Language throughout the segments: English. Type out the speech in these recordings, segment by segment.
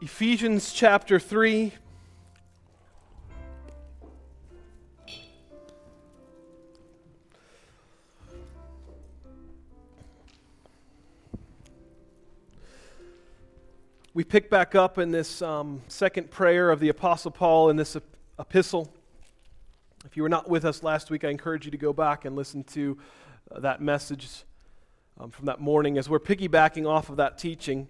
Ephesians chapter 3. We pick back up in this um, second prayer of the Apostle Paul in this ep- epistle. If you were not with us last week, I encourage you to go back and listen to uh, that message um, from that morning as we're piggybacking off of that teaching.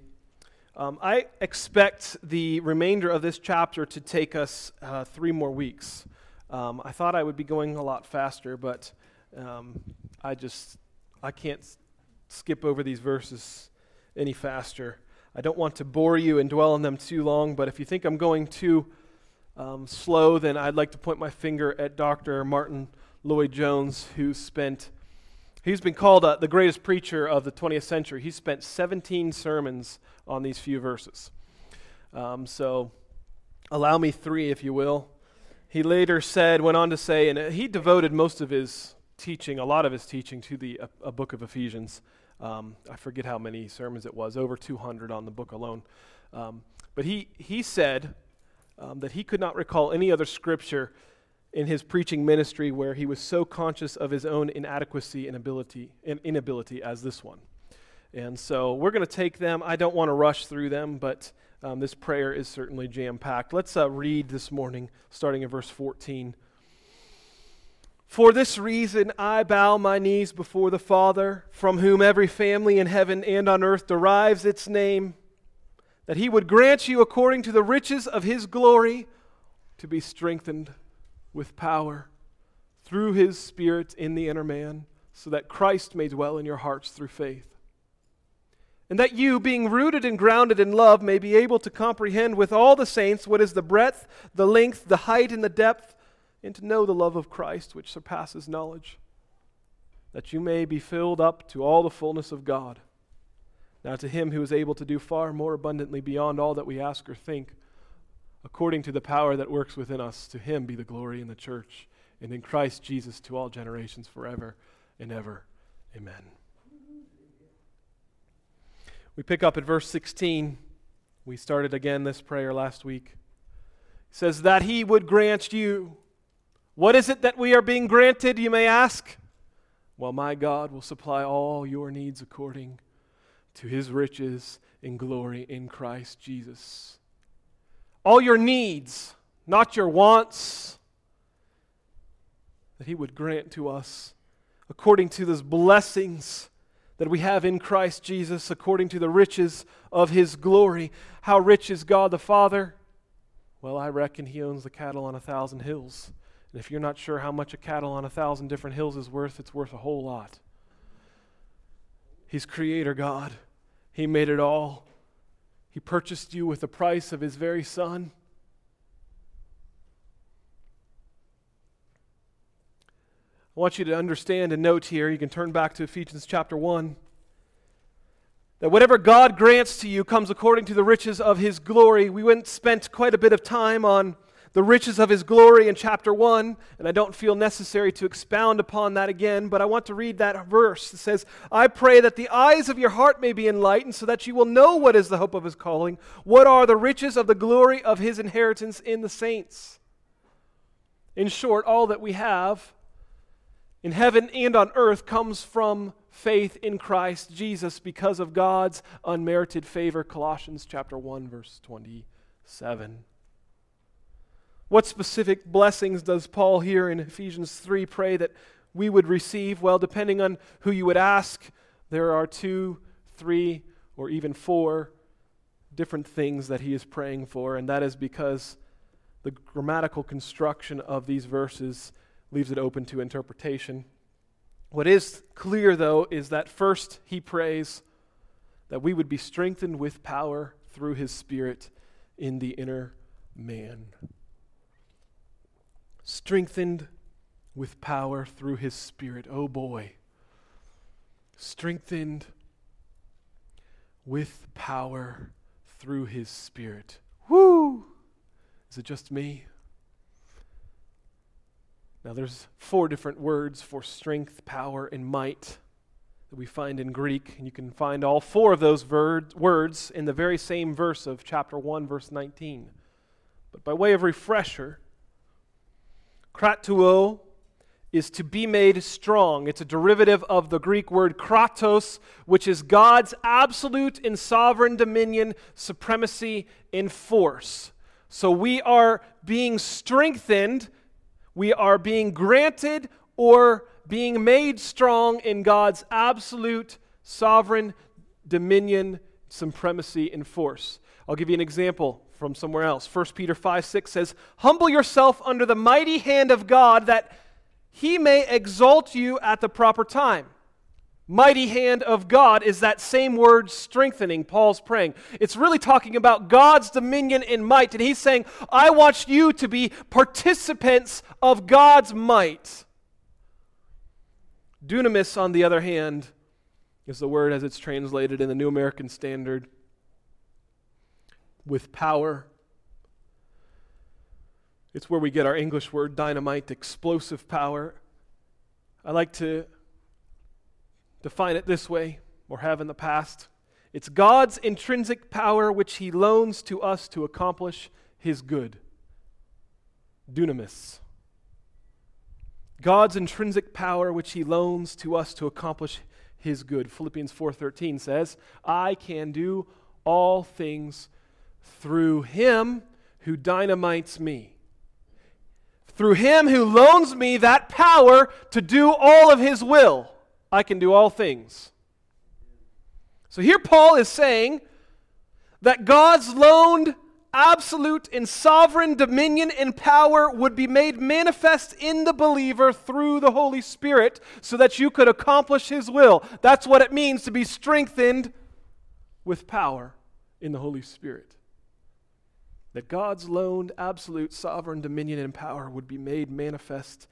Um, I expect the remainder of this chapter to take us uh, three more weeks. Um, I thought I would be going a lot faster, but um, I just I can't s- skip over these verses any faster. I don't want to bore you and dwell on them too long, but if you think I'm going too um, slow, then I'd like to point my finger at Dr. Martin Lloyd Jones, who spent He's been called uh, the greatest preacher of the 20th century. He spent 17 sermons on these few verses. Um, so, allow me three, if you will. He later said, went on to say, and he devoted most of his teaching, a lot of his teaching, to the a, a book of Ephesians. Um, I forget how many sermons it was, over 200 on the book alone. Um, but he, he said um, that he could not recall any other scripture in his preaching ministry where he was so conscious of his own inadequacy and ability and inability as this one. And so we're going to take them. I don't want to rush through them, but um, this prayer is certainly jam packed. Let's uh, read this morning, starting in verse 14. For this reason I bow my knees before the Father, from whom every family in heaven and on earth derives its name, that he would grant you, according to the riches of his glory, to be strengthened with power through his Spirit in the inner man, so that Christ may dwell in your hearts through faith. And that you, being rooted and grounded in love, may be able to comprehend with all the saints what is the breadth, the length, the height, and the depth and to know the love of Christ which surpasses knowledge, that you may be filled up to all the fullness of God. Now, to him who is able to do far more abundantly beyond all that we ask or think, according to the power that works within us, to him be the glory in the church and in Christ Jesus to all generations forever and ever. Amen. We pick up at verse 16. We started again this prayer last week. He says, That he would grant you what is it that we are being granted, you may ask? Well, my God will supply all your needs according to his riches in glory in Christ Jesus. All your needs, not your wants, that he would grant to us according to those blessings that we have in Christ Jesus, according to the riches of his glory. How rich is God the Father? Well, I reckon he owns the cattle on a thousand hills. And if you're not sure how much a cattle on a thousand different hills is worth, it's worth a whole lot. He's Creator God, He made it all. He purchased you with the price of His very Son. I want you to understand and note here, you can turn back to Ephesians chapter 1, that whatever God grants to you comes according to the riches of His glory. We went spent quite a bit of time on the riches of his glory in chapter 1, and I don't feel necessary to expound upon that again, but I want to read that verse. It says, I pray that the eyes of your heart may be enlightened, so that you will know what is the hope of his calling, what are the riches of the glory of his inheritance in the saints. In short, all that we have in heaven and on earth comes from faith in Christ Jesus because of God's unmerited favor. Colossians chapter 1 verse 27. What specific blessings does Paul here in Ephesians 3 pray that we would receive? Well, depending on who you would ask, there are two, three, or even four different things that he is praying for, and that is because the grammatical construction of these verses leaves it open to interpretation. What is clear, though, is that first he prays that we would be strengthened with power through his Spirit in the inner man strengthened with power through his Spirit. Oh boy. Strengthened with power through his Spirit. Woo! Is it just me? Now, there's four different words for strength, power, and might that we find in Greek. And you can find all four of those ver- words in the very same verse of chapter 1, verse 19. But by way of refresher, krateuo is to be made strong. It's a derivative of the Greek word kratos, which is God's absolute and sovereign dominion, supremacy, in force. So we are being strengthened, we are being granted or being made strong in God's absolute sovereign dominion, supremacy, and force. I'll give you an example from somewhere else. 1 Peter 5 6 says, Humble yourself under the mighty hand of God that he may exalt you at the proper time. Mighty hand of God is that same word strengthening, Paul's praying. It's really talking about God's dominion and might. And he's saying, I want you to be participants of God's might. Dunamis, on the other hand, is the word as it's translated in the New American Standard with power. It's where we get our English word dynamite, explosive power. I like to define it this way, or have in the past. It's God's intrinsic power which He loans to us to accomplish His good. Dunamis. God's intrinsic power which He loans to us to accomplish His good. Philippians 4:13 says, "I can do all things through Him who dynamites me." Through Him who loans me that power to do all of His will. I can do all things. So here Paul is saying that God's loaned absolute and sovereign dominion and power would be made manifest in the believer through the Holy Spirit so that you could accomplish his will. That's what it means to be strengthened with power in the Holy Spirit. That God's loaned absolute sovereign dominion and power would be made manifest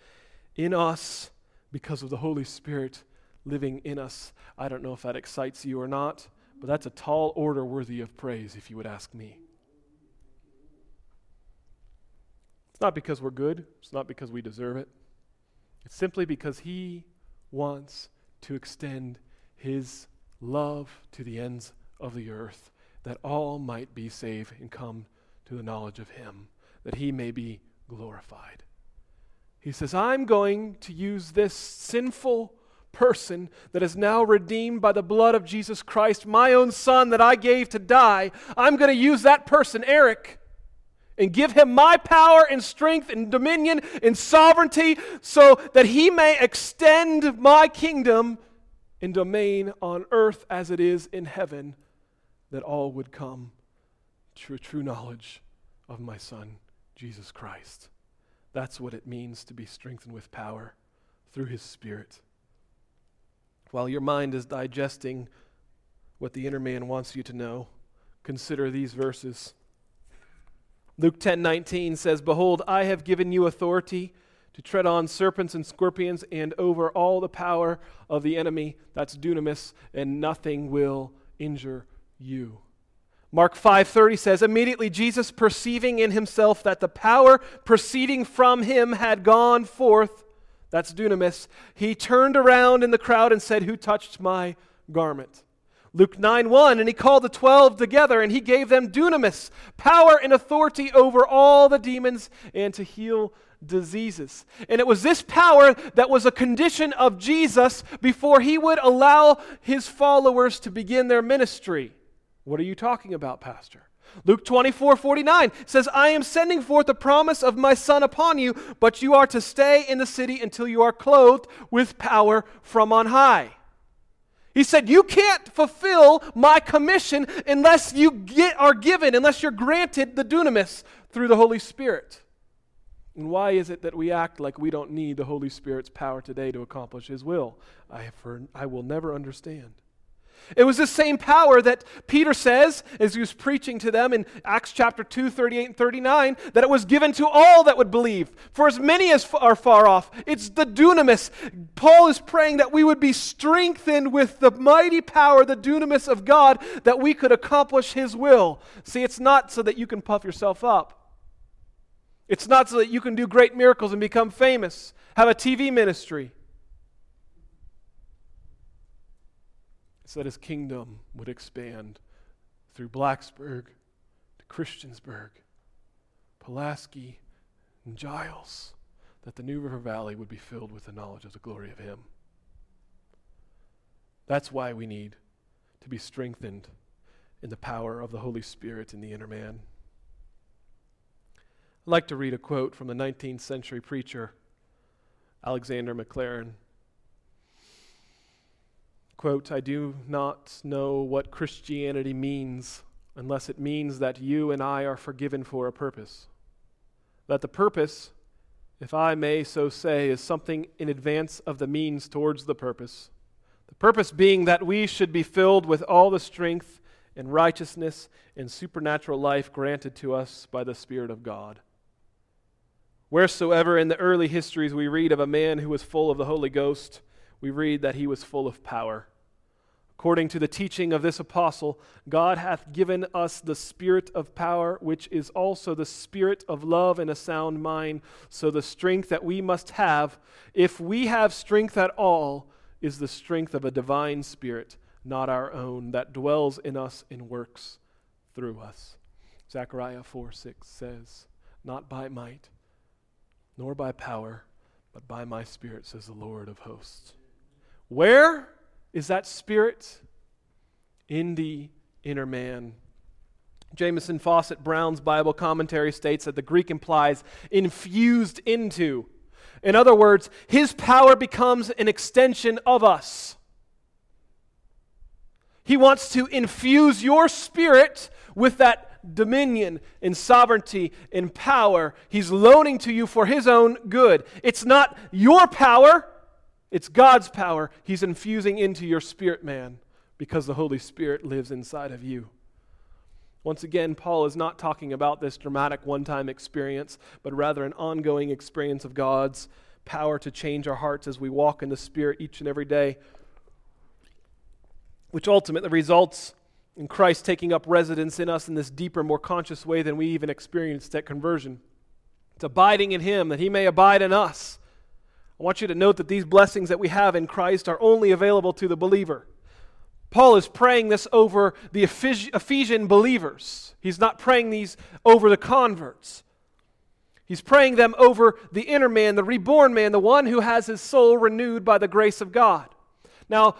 in us because of the Holy Spirit living in us. I don't know if that excites you or not, but that's a tall order worthy of praise, if you would ask me. It's not because we're good, it's not because we deserve it. It's simply because He wants to extend His love to the ends of the earth, that all might be saved and come to the knowledge of Him, that He may be glorified. He says, I'm going to use this sinful person that is now redeemed by the blood of Jesus Christ, my own son that I gave to die, I'm going to use that person, Eric, and give him my power and strength and dominion and sovereignty so that he may extend my kingdom and domain on earth as it is in heaven, that all would come a true knowledge of my son, Jesus Christ. That's what it means to be strengthened with power through his Spirit. While your mind is digesting what the inner man wants you to know, consider these verses. Luke 10 19 says, Behold, I have given you authority to tread on serpents and scorpions and over all the power of the enemy. That's dunamis, and nothing will injure you. Mark 5:30 says immediately Jesus perceiving in himself that the power proceeding from him had gone forth that's dunamis. He turned around in the crowd and said, Who touched my garment? Luke 9 1, and he called the twelve together, and he gave them dunamis, power and authority over all the demons, and to heal diseases. And it was this power that was a condition of Jesus before he would allow his followers to begin their ministry. What are you talking about, Pastor? Luke 24 49 says, I am sending forth the promise of my Son upon you, but you are to stay in the city until you are clothed with power from on high. He said, You can't fulfill my commission unless you get, are given, unless you're granted the dunamis through the Holy Spirit. And why is it that we act like we don't need the Holy Spirit's power today to accomplish His will? I, heard, I will never understand. It was the same power that Peter says as he was preaching to them in Acts chapter 2, 38 and 39, that it was given to all that would believe, for as many as are far off. It's the dunamis. Paul is praying that we would be strengthened with the mighty power, the dunamis of God, that we could accomplish his will. See, it's not so that you can puff yourself up. It's not so that you can do great miracles and become famous, have a TV ministry. It's that his kingdom would expand through Blacksburg to Christiansburg, Pulaski, and Giles, that the New River Valley would be filled with the knowledge of the glory of him. That's why we need to be strengthened in the power of the Holy Spirit in the inner man. I'd like to read a quote from the 19th century preacher, Alexander Maclaren. Quote, I do not know what Christianity means unless it means that you and I are forgiven for a purpose. That the purpose, if I may so say, is something in advance of the means towards the purpose. The purpose being that we should be filled with all the strength and righteousness and supernatural life granted to us by the Spirit of God. Wheresoever in the early histories we read of a man who was full of the Holy Ghost, we read that he was full of power. According to the teaching of this apostle, God hath given us the spirit of power, which is also the spirit of love and a sound mind. So the strength that we must have, if we have strength at all, is the strength of a divine spirit, not our own, that dwells in us and works through us. Zechariah 4 6 says, Not by might, nor by power, but by my spirit, says the Lord of hosts. Where is that spirit? In the inner man. Jamieson Fausset Brown's Bible commentary states that the Greek implies infused into. In other words, his power becomes an extension of us. He wants to infuse your spirit with that dominion and sovereignty and power. He's loaning to you for his own good. It's not your power, it's God's power He's infusing into your spirit man because the Holy Spirit lives inside of you. Once again, Paul is not talking about this dramatic one time experience, but rather an ongoing experience of God's power to change our hearts as we walk in the Spirit each and every day, which ultimately results in Christ taking up residence in us in this deeper, more conscious way than we even experienced at conversion. It's abiding in Him that He may abide in us. I want you to note that these blessings that we have in Christ are only available to the believer. Paul is praying this over the Ephesian believers. He's not praying these over the converts. He's praying them over the inner man, the reborn man, the one who has his soul renewed by the grace of God. Now,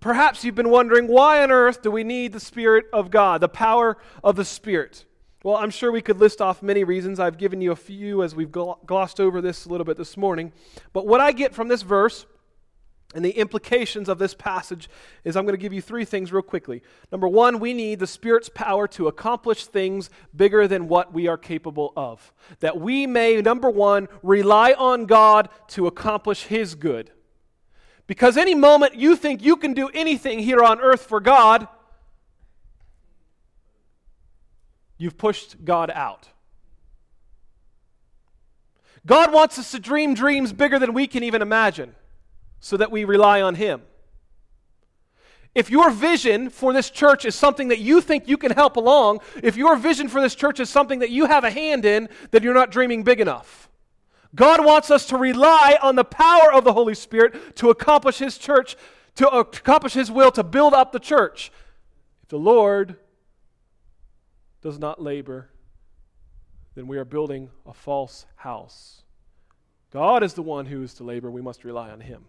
perhaps you've been wondering why on earth do we need the Spirit of God, the power of the Spirit? Well, I'm sure we could list off many reasons. I've given you a few as we've glossed over this a little bit this morning. But what I get from this verse and the implications of this passage is I'm going to give you three things real quickly. Number one, we need the Spirit's power to accomplish things bigger than what we are capable of. That we may, number one, rely on God to accomplish His good. Because any moment you think you can do anything here on earth for God, you've pushed God out. God wants us to dream dreams bigger than we can even imagine so that we rely on Him. If your vision for this church is something that you think you can help along, if your vision for this church is something that you have a hand in, then you're not dreaming big enough. God wants us to rely on the power of the Holy Spirit to accomplish His church, to accomplish His will, to build up the church. If the Lord does not labor, then we are building a false house. God is the one who is to labor. We must rely on him.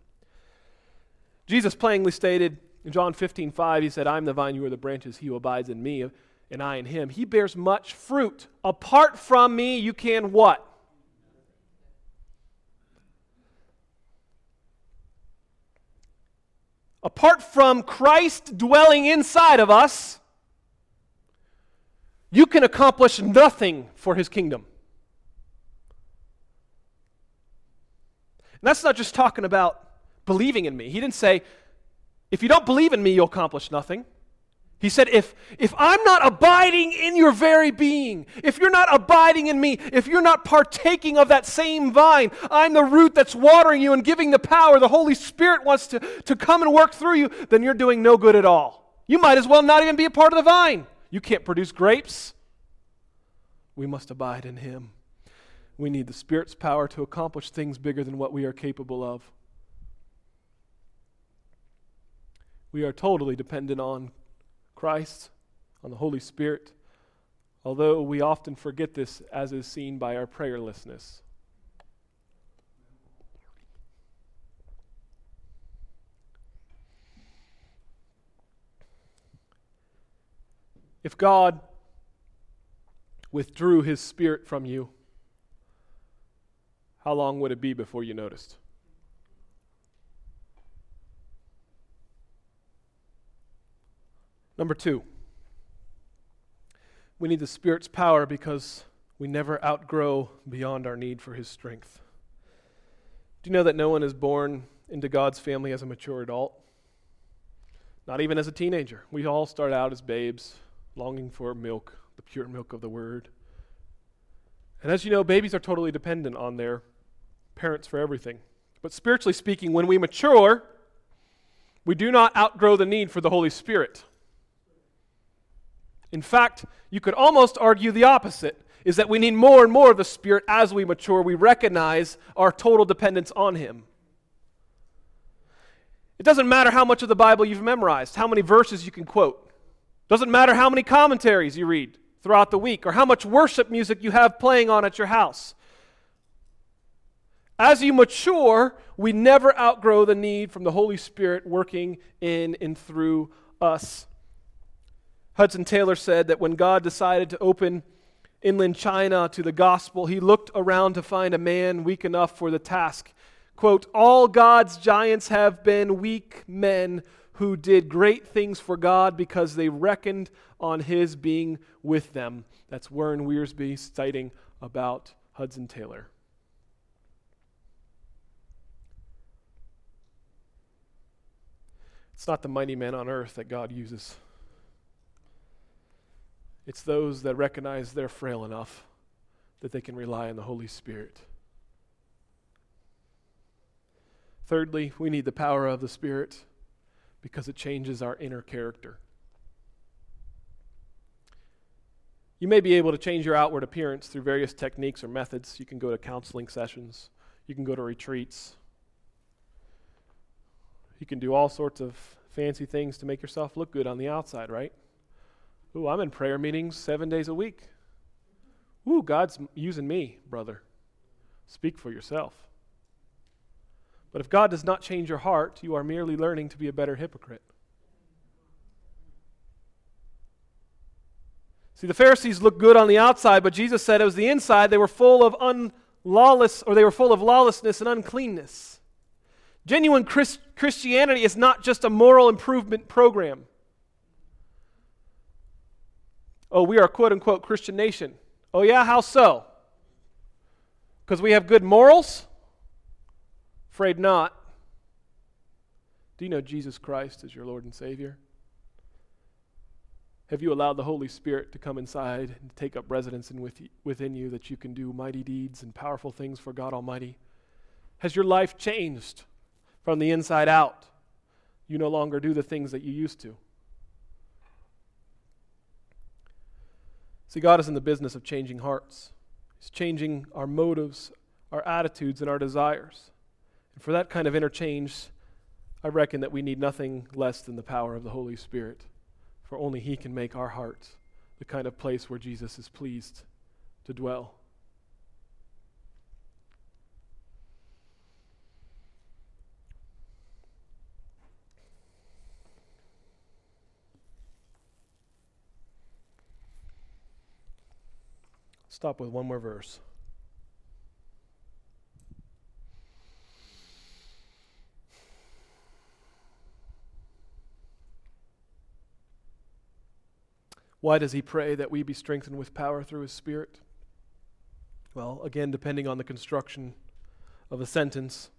Jesus plainly stated in John 15, 5, he said, I am the vine, you are the branches, he who abides in me, and I in him. He bears much fruit. Apart from me, you can what? Apart from Christ dwelling inside of us, you can accomplish nothing for his kingdom. And that's not just talking about believing in me. He didn't say, if you don't believe in me, you'll accomplish nothing. He said, if, if I'm not abiding in your very being, if you're not abiding in me, if you're not partaking of that same vine, I'm the root that's watering you and giving the power, the Holy Spirit wants to, to come and work through you, then you're doing no good at all. You might as well not even be a part of the vine. You can't produce grapes. We must abide in Him. We need the Spirit's power to accomplish things bigger than what we are capable of. We are totally dependent on Christ, on the Holy Spirit, although we often forget this as is seen by our prayerlessness. If God withdrew his spirit from you, how long would it be before you noticed? Number two, we need the Spirit's power because we never outgrow beyond our need for His strength. Do you know that no one is born into God's family as a mature adult? Not even as a teenager. We all start out as babes, longing for milk, the pure milk of the Word. And as you know, babies are totally dependent on their parents for everything. But spiritually speaking, when we mature, we do not outgrow the need for the Holy Spirit. In fact, you could almost argue the opposite is that we need more and more of the Spirit as we mature. We recognize our total dependence on Him. It doesn't matter how much of the Bible you've memorized, how many verses you can quote. Doesn't matter how many commentaries you read throughout the week or how much worship music you have playing on at your house. As you mature, we never outgrow the need from the Holy Spirit working in and through us. Hudson Taylor said that when God decided to open inland China to the gospel, he looked around to find a man weak enough for the task. Quote, All God's giants have been weak men who did great things for God because they reckoned on his being with them. That's Warren Wiersbe citing about Hudson Taylor. It's not the mighty men on earth that God uses. It's those that recognize they're frail enough that they can rely on the Holy Spirit. Thirdly, we need the power of the Spirit because it changes our inner character. You may be able to change your outward appearance through various techniques or methods. You can go to counseling sessions, you can go to retreats, you can do all sorts of fancy things to make yourself look good on the outside, right? Ooh, I'm in prayer meetings seven days a week. Ooh, God's using me, brother. Speak for yourself. But if God does not change your heart, you are merely learning to be a better hypocrite. See, the Pharisees looked good on the outside, but Jesus said it was the inside. They were full of unlawless, or they were full of lawlessness and uncleanness. Genuine Christ- Christianity is not just a moral improvement program. Oh, we are a quote unquote Christian nation. Oh, yeah? How so? Because we have good morals? Afraid not. Do you know Jesus Christ as your Lord and Savior? Have you allowed the Holy Spirit to come inside and take up residence in with you, within you that you can do mighty deeds and powerful things for God Almighty? Has your life changed from the inside out? You no longer do the things that you used to. See, God is in the business of changing hearts, He's changing our motives, our attitudes, and our desires. And for that kind of interchange, I reckon that we need nothing less than the power of the Holy Spirit, for only He can make our hearts the kind of place where Jesus is pleased to dwell. Stop with one more verse. Why does he pray that we be strengthened with power through his Spirit? Well, again, depending on the construction of the sentence,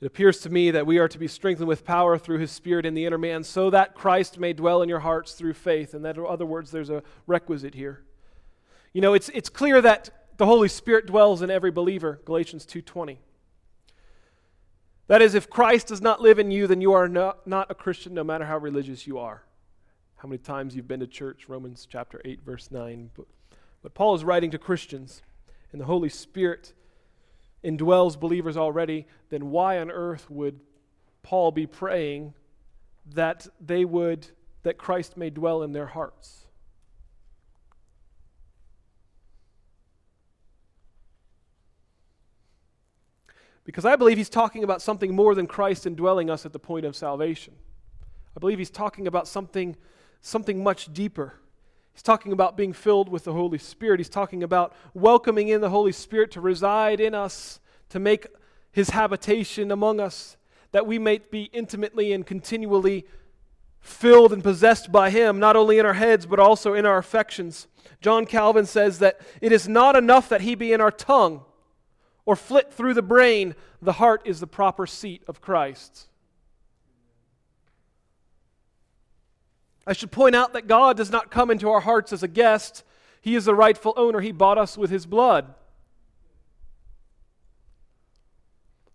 it appears to me that we are to be strengthened with power through his Spirit in the inner man, so that Christ may dwell in your hearts through faith. And that, in other words, there's a requisite here. You know, it's, it's clear that the Holy Spirit dwells in every believer, Galatians 2.20. That is, if Christ does not live in you, then you are not a Christian no matter how religious you are. How many times you've been to church, Romans chapter 8, verse 9. But, but Paul is writing to Christians, and the Holy Spirit indwells believers already, then why on earth would Paul be praying that they would that Christ may dwell in their hearts. Because I believe he's talking about something more than Christ indwelling us at the point of salvation. I believe he's talking about something, something much deeper. He's talking about being filled with the Holy Spirit. He's talking about welcoming in the Holy Spirit to reside in us, to make his habitation among us, that we may be intimately and continually filled and possessed by him, not only in our heads, but also in our affections. John Calvin says that it is not enough that he be in our tongue or flit through the brain, the heart is the proper seat of Christ. I should point out that God does not come into our hearts as a guest. He is the rightful owner. He bought us with his blood.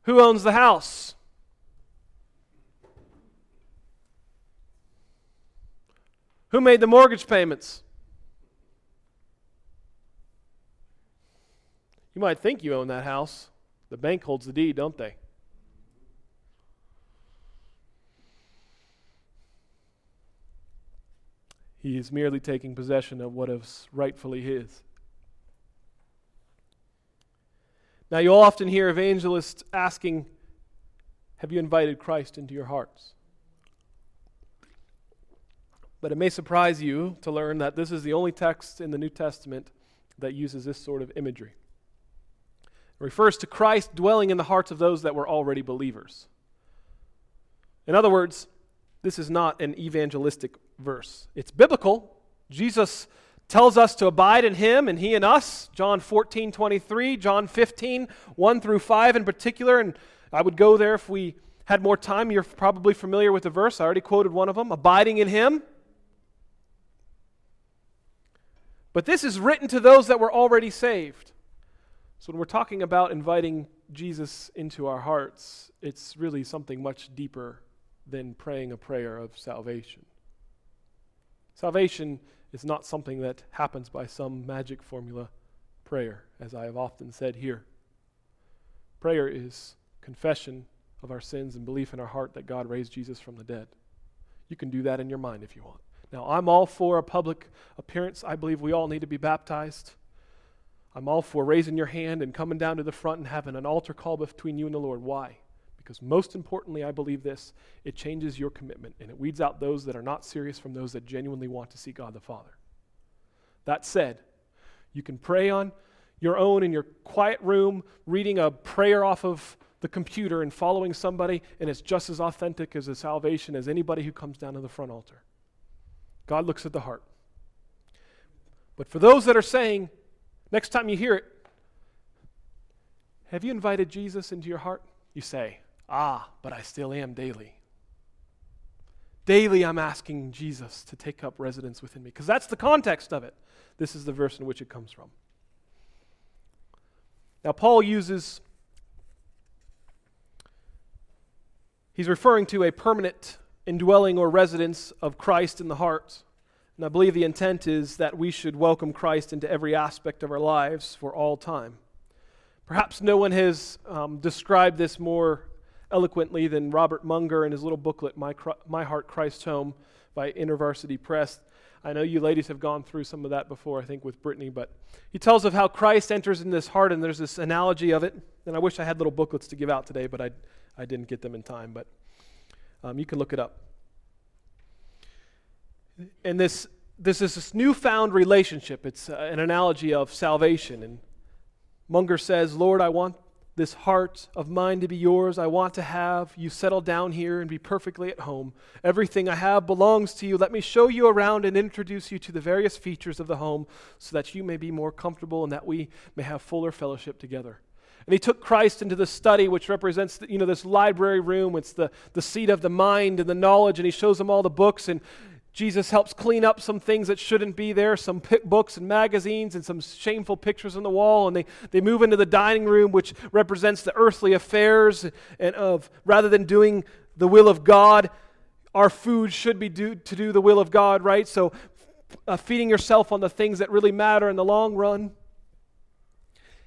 Who owns the house? Who made the mortgage payments? You might think you own that house. The bank holds the deed, don't they? He is merely taking possession of what is rightfully his. Now, you'll often hear evangelists asking, Have you invited Christ into your hearts? But it may surprise you to learn that this is the only text in the New Testament that uses this sort of imagery. It refers to Christ dwelling in the hearts of those that were already believers. In other words, this is not an evangelistic verse. It's biblical. Jesus tells us to abide in him and he in us. John 14, 23, John 15, 1 through 5 in particular. And I would go there if we had more time. You're probably familiar with the verse. I already quoted one of them abiding in him. But this is written to those that were already saved. So when we're talking about inviting Jesus into our hearts, it's really something much deeper than praying a prayer of salvation. Salvation is not something that happens by some magic formula prayer, as I have often said here. Prayer is confession of our sins and belief in our heart that God raised Jesus from the dead. You can do that in your mind if you want. Now, I'm all for a public appearance. I believe we all need to be baptized. I'm all for raising your hand and coming down to the front and having an altar call between you and the Lord. Why? Because most importantly, I believe this it changes your commitment and it weeds out those that are not serious from those that genuinely want to see God the Father. That said, you can pray on your own in your quiet room, reading a prayer off of the computer and following somebody, and it's just as authentic as a salvation as anybody who comes down to the front altar. God looks at the heart. But for those that are saying, Next time you hear it, have you invited Jesus into your heart? You say, Ah, but I still am daily. Daily, I'm asking Jesus to take up residence within me, because that's the context of it. This is the verse in which it comes from. Now, Paul uses, he's referring to a permanent indwelling or residence of Christ in the heart. And I believe the intent is that we should welcome Christ into every aspect of our lives for all time. Perhaps no one has um, described this more eloquently than Robert Munger in his little booklet, My, My Heart, Christ Home, by InterVarsity Press. I know you ladies have gone through some of that before, I think, with Brittany, but he tells of how Christ enters in this heart, and there's this analogy of it. And I wish I had little booklets to give out today, but I, I didn't get them in time. But um, you can look it up and this this is this newfound relationship. It's uh, an analogy of salvation. And Munger says, Lord, I want this heart of mine to be yours. I want to have you settle down here and be perfectly at home. Everything I have belongs to you. Let me show you around and introduce you to the various features of the home so that you may be more comfortable and that we may have fuller fellowship together. And he took Christ into the study, which represents, you know, this library room. It's the, the seat of the mind and the knowledge. And he shows them all the books. And Jesus helps clean up some things that shouldn't be there, some books and magazines and some shameful pictures on the wall. And they, they move into the dining room, which represents the earthly affairs and of rather than doing the will of God, our food should be do, to do the will of God, right? So uh, feeding yourself on the things that really matter in the long run.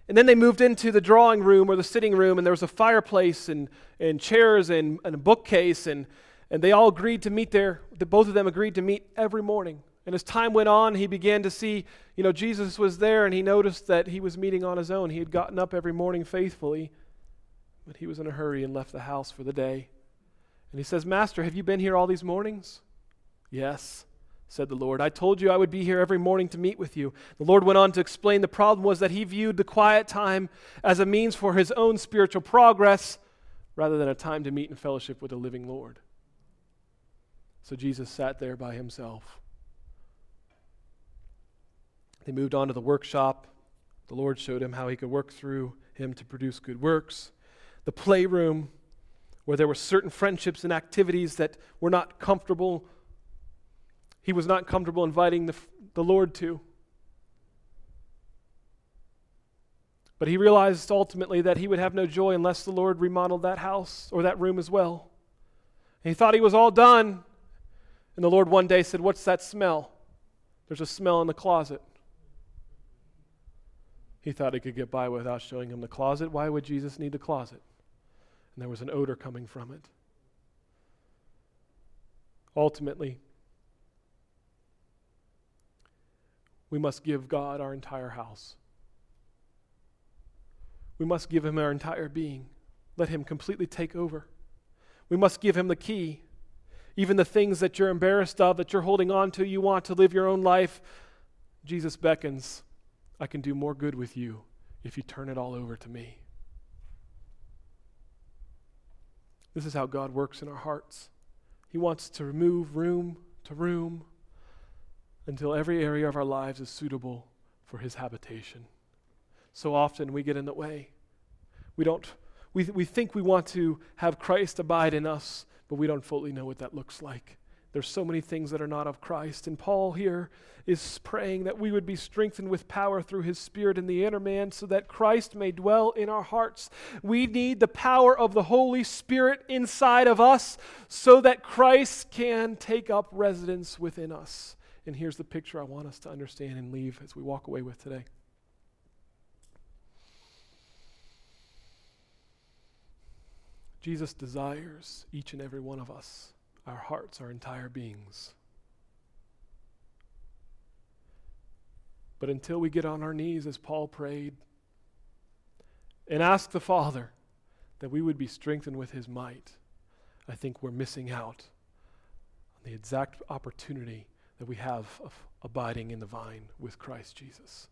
And then they moved into the drawing room or the sitting room, and there was a fireplace and, and chairs and, and a bookcase and And they all agreed to meet there. The, both of them agreed to meet every morning. And as time went on, he began to see, you know, Jesus was there and he noticed that he was meeting on his own. He had gotten up every morning faithfully, but he was in a hurry and left the house for the day. And he says, Master, have you been here all these mornings? Yes, said the Lord. I told you I would be here every morning to meet with you. The Lord went on to explain the problem was that he viewed the quiet time as a means for his own spiritual progress rather than a time to meet in fellowship with the living Lord. So Jesus sat there by himself. They moved on to the workshop. The Lord showed him how he could work through him to produce good works. The playroom, where there were certain friendships and activities that were not comfortable, he was not comfortable inviting the, the Lord to. But he realized ultimately that he would have no joy unless the Lord remodeled that house or that room as well. And he thought he was all done. And the Lord one day said, What's that smell? There's a smell in the closet. He thought he could get by without showing him the closet. Why would Jesus need the closet? And there was an odor coming from it. Ultimately, we must give God our entire house. We must give him our entire being. Let him completely take over. We must give him the key. Even the things that you're embarrassed of, that you're holding on to, you want to live your own life, Jesus beckons I can do more good with you if you turn it all over to me. This is how God works in our hearts. He wants to remove room to room until every area of our lives is suitable for His habitation. So often we get in the way. We don't we, we think we want to have Christ abide in us, but we don't fully know what that looks like. There's so many things that are not of Christ. And Paul here is praying that we would be strengthened with power through his Spirit in the inner man so that Christ may dwell in our hearts. We need the power of the Holy Spirit inside of us so that Christ can take up residence within us. And here's the picture I want us to understand and leave as we walk away with today. Jesus desires each and every one of us our hearts, our entire beings. But until we get on our knees, as Paul prayed, and ask the Father that we would be strengthened with his might, I think we're missing out on the exact opportunity that we have of abiding in the vine with Christ Jesus.